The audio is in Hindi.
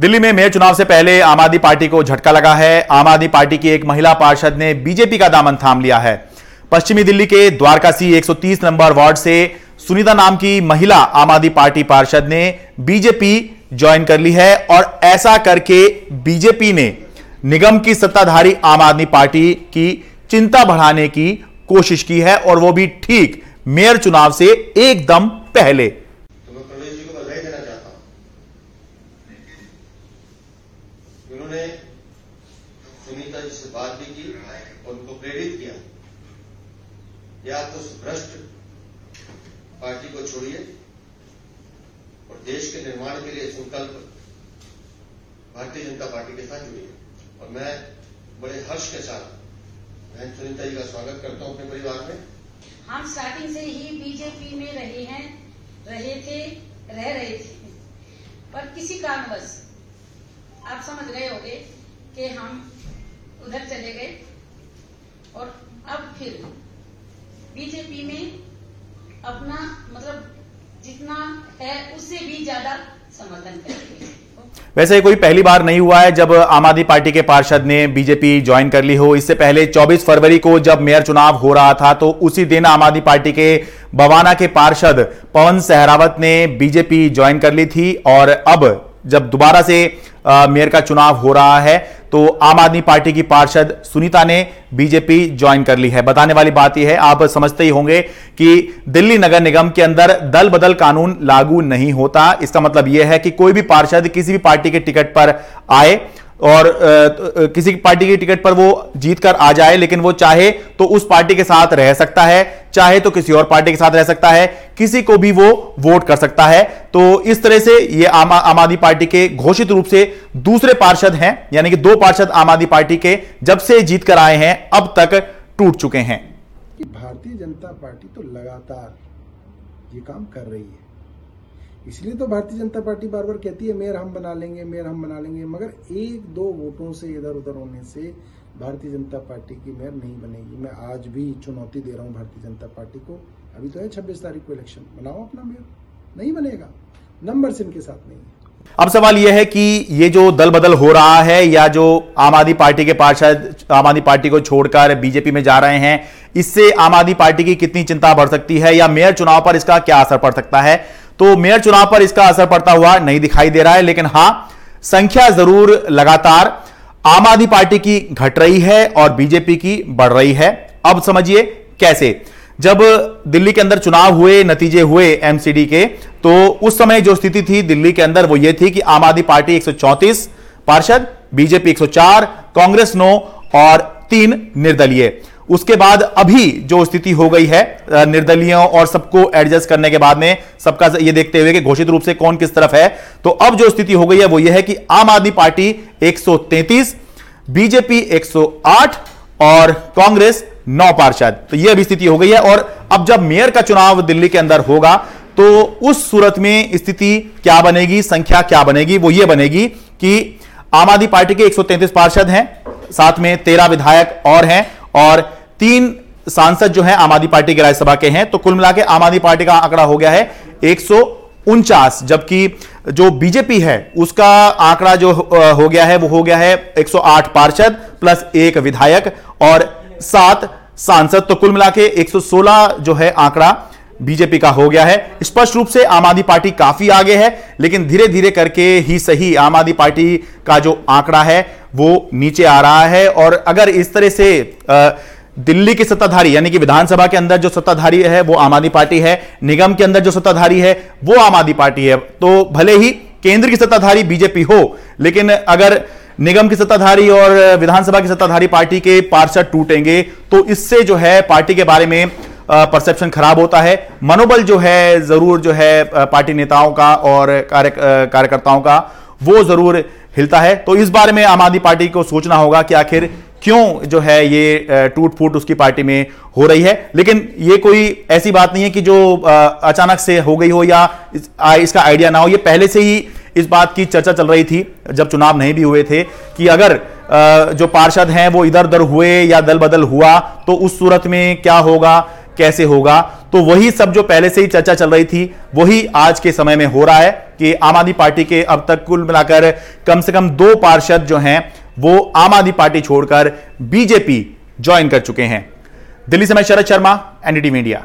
दिल्ली में मेयर चुनाव से पहले आम आदमी पार्टी को झटका लगा है। आम आदमी पार्टी की एक महिला पार्षद ने बीजेपी का दामन थाम लिया है। पश्चिमी दिल्ली के द्वारका द्वारकासी 130 नंबर वार्ड से सुनीता नाम की महिला आम आदमी पार्टी पार्षद ने बीजेपी ज्वाइन कर ली है और ऐसा करके बीजेपी ने निगम की सत्ताधारी आम आदमी पार्टी की चिंता बढ़ाने की कोशिश की है और वो भी ठीक मेयर चुनाव से एकदम पहले तो मैं प्रदेश जी को बधाई देना चाहता हूँ उन्होंने सुनीता जी से बात भी की और उनको प्रेरित किया या तो भ्रष्ट पार्टी को छोड़िए और देश के निर्माण के लिए संकल्प भारतीय जनता पार्टी के साथ जुड़िए। और मैं बड़े हर्ष के साथ मैं सुनीता जी का स्वागत करता हूँ अपने परिवार में। हम स्टार्टिंग से ही बीजेपी में रहे हैं, रहे थे, रह रहे थे। पर किसी कारणवश, आप समझ गए होंगे कि हम उधर चले गए और अब फिर बीजेपी में अपना मतलब जितना है, उससे भी ज़्यादा समर्थन करेंगे वैसे कोई पहली बार नहीं हुआ है जब आम आदमी पार्टी के पार्षद ने बीजेपी ज्वाइन कर ली हो। इससे पहले 24 फरवरी को जब मेयर चुनाव हो रहा था तो उसी दिन आम आदमी पार्टी के बवाना के पार्षद पवन सहरावत ने बीजेपी ज्वाइन कर ली थी और अब जब दोबारा से मेयर का चुनाव हो रहा है तो आम आदमी पार्टी की पार्षद सुनीता ने बीजेपी ज्वाइन कर ली है। बताने वाली बात यह है, आप समझते ही होंगे कि दिल्ली नगर निगम के अंदर दल बदल कानून लागू नहीं होता। इसका मतलब यह है कि कोई भी पार्षद किसी भी पार्टी के टिकट पर आए और किसी पार्टी की टिकट पर वो जीत कर आ जाए, लेकिन वो चाहे तो उस पार्टी के साथ रह सकता है, चाहे तो किसी और पार्टी के साथ रह सकता है, किसी को भी वो वोट कर सकता है। तो इस तरह से ये आम आदमी पार्टी के घोषित रूप से दूसरे पार्षद हैं, यानी कि दो पार्षद आम आदमी पार्टी के जब से जीत कर आए हैं, अब तक टूट चुके हैं। भारतीय जनता पार्टी तो लगातार ये काम कर रही है। इसलिए तो भारतीय जनता पार्टी बार बार कहती है, मेयर हम बना लेंगे, मेयर हम बना लेंगे। मगर एक दो वोटों से इधर उधर होने से भारतीय जनता पार्टी की मेयर नहीं बनेगी। मैं आज भी चुनौती दे रहा हूँ भारतीय जनता पार्टी को। अभी तो है छब्बीस तारीख को इलेक्शन, बनाओ अपना मेयर। नहीं बनेगा। नंबर इनके साथ नहीं है। अब सवाल यह है कि ये जो दल बदल हो रहा है या जो आम आदमी पार्टी के पार्षद आम आदमी पार्टी को छोड़कर बीजेपी में जा रहे हैं, इससे आम आदमी पार्टी की कितनी चिंता बढ़ सकती है या मेयर चुनाव पर इसका क्या असर पड़ सकता है? तो मेयर चुनाव पर इसका असर पड़ता हुआ नहीं दिखाई दे रहा है, लेकिन हाँ, संख्या ज़रूर लगातार आम आदमी पार्टी की घट रही है और बीजेपी की बढ़ रही है। अब समझिए कैसे जब दिल्ली के अंदर चुनाव हुए, नतीजे हुए एमसीडी के तो उस समय जो स्थिति थी दिल्ली के अंदर वो ये थी कि आम आदमी पार्टी 134 पार्षद, बीजेपी 104 कांग्रेस 9 और तीन निर्दलीय। उसके बाद अभी जो स्थिति हो गई है निर्दलियों और सबको एडजस्ट करने के बाद में सबका ये देखते हुए कि घोषित रूप से कौन किस तरफ़ है तो अब जो स्थिति हो गई है वो ये है कि आम आदमी पार्टी 133 बीजेपी 108 और कांग्रेस 9 पार्षद तो यह भी स्थिति हो गई है और अब जब मेयर का चुनाव दिल्ली के अंदर होगा तो उस सूरत में स्थिति क्या बनेगी, संख्या क्या बनेगी, वो ये बनेगी कि आम आदमी पार्टी के 133 पार्षद हैं, साथ में तेरह विधायक और हैं, और तीन सांसद जो हैं आम आदमी पार्टी के राज्यसभा के हैं तो कुल मिला आम आदमी पार्टी का आंकड़ा हो गया है एक सौ उनचास, जबकि जो बीजेपी है, उसका आंकड़ा जो हो गया है, वो हो गया है 108 पार्षद, प्लस एक विधायक, और सात सांसद तो कुल मिला के 116 जो है आंकड़ा बीजेपी का हो गया है। स्पष्ट रूप से आम आदमी पार्टी काफ़ी आगे है, लेकिन धीरे धीरे करके ही सही आम आदमी पार्टी का जो आंकड़ा है, वो नीचे आ रहा है। और अगर इस तरह से दिल्ली की सत्ताधारी, यानी कि विधानसभा के अंदर जो सत्ताधारी है, वो आम आदमी पार्टी है, निगम के अंदर जो सत्ताधारी है, वो आम आदमी पार्टी है। तो भले ही केंद्र की सत्ताधारी बीजेपी हो, लेकिन अगर निगम की सत्ताधारी और विधानसभा की सत्ताधारी पार्टी के पार्षद टूटेंगे। तो इससे जो है पार्टी के बारे में परसेप्शन खराब होता है। मनोबल जो है, ज़रूर जो है पार्टी नेताओं का और कार्य कार्यकर्ताओं का, वो ज़रूर हिलता है। तो इस बारे में आम आदमी पार्टी को सोचना होगा कि आखिर क्यों जो है ये टूट फूट उसकी पार्टी में हो रही है। लेकिन ये कोई ऐसी बात नहीं है कि जो अचानक से हो गई हो या इसका आइडिया ना हो। ये पहले से ही इस बात की चर्चा चल रही थी जब चुनाव नहीं भी हुए थे कि अगर जो पार्षद हैं वो इधर उधर हुए या दल बदल हुआ तो उस सूरत में क्या होगा, कैसे होगा? तो वही सब जो पहले से ही चर्चा चल रही थी, वही आज के समय में हो रहा है कि आम आदमी पार्टी के अब तक कुल मिलाकर कम से कम दो पार्षद जो हैं, वो आम आदमी पार्टी छोड़कर बीजेपी ज्वाइन कर चुके हैं। दिल्ली से मैं शरद शर्मा एनडीटी मीडिया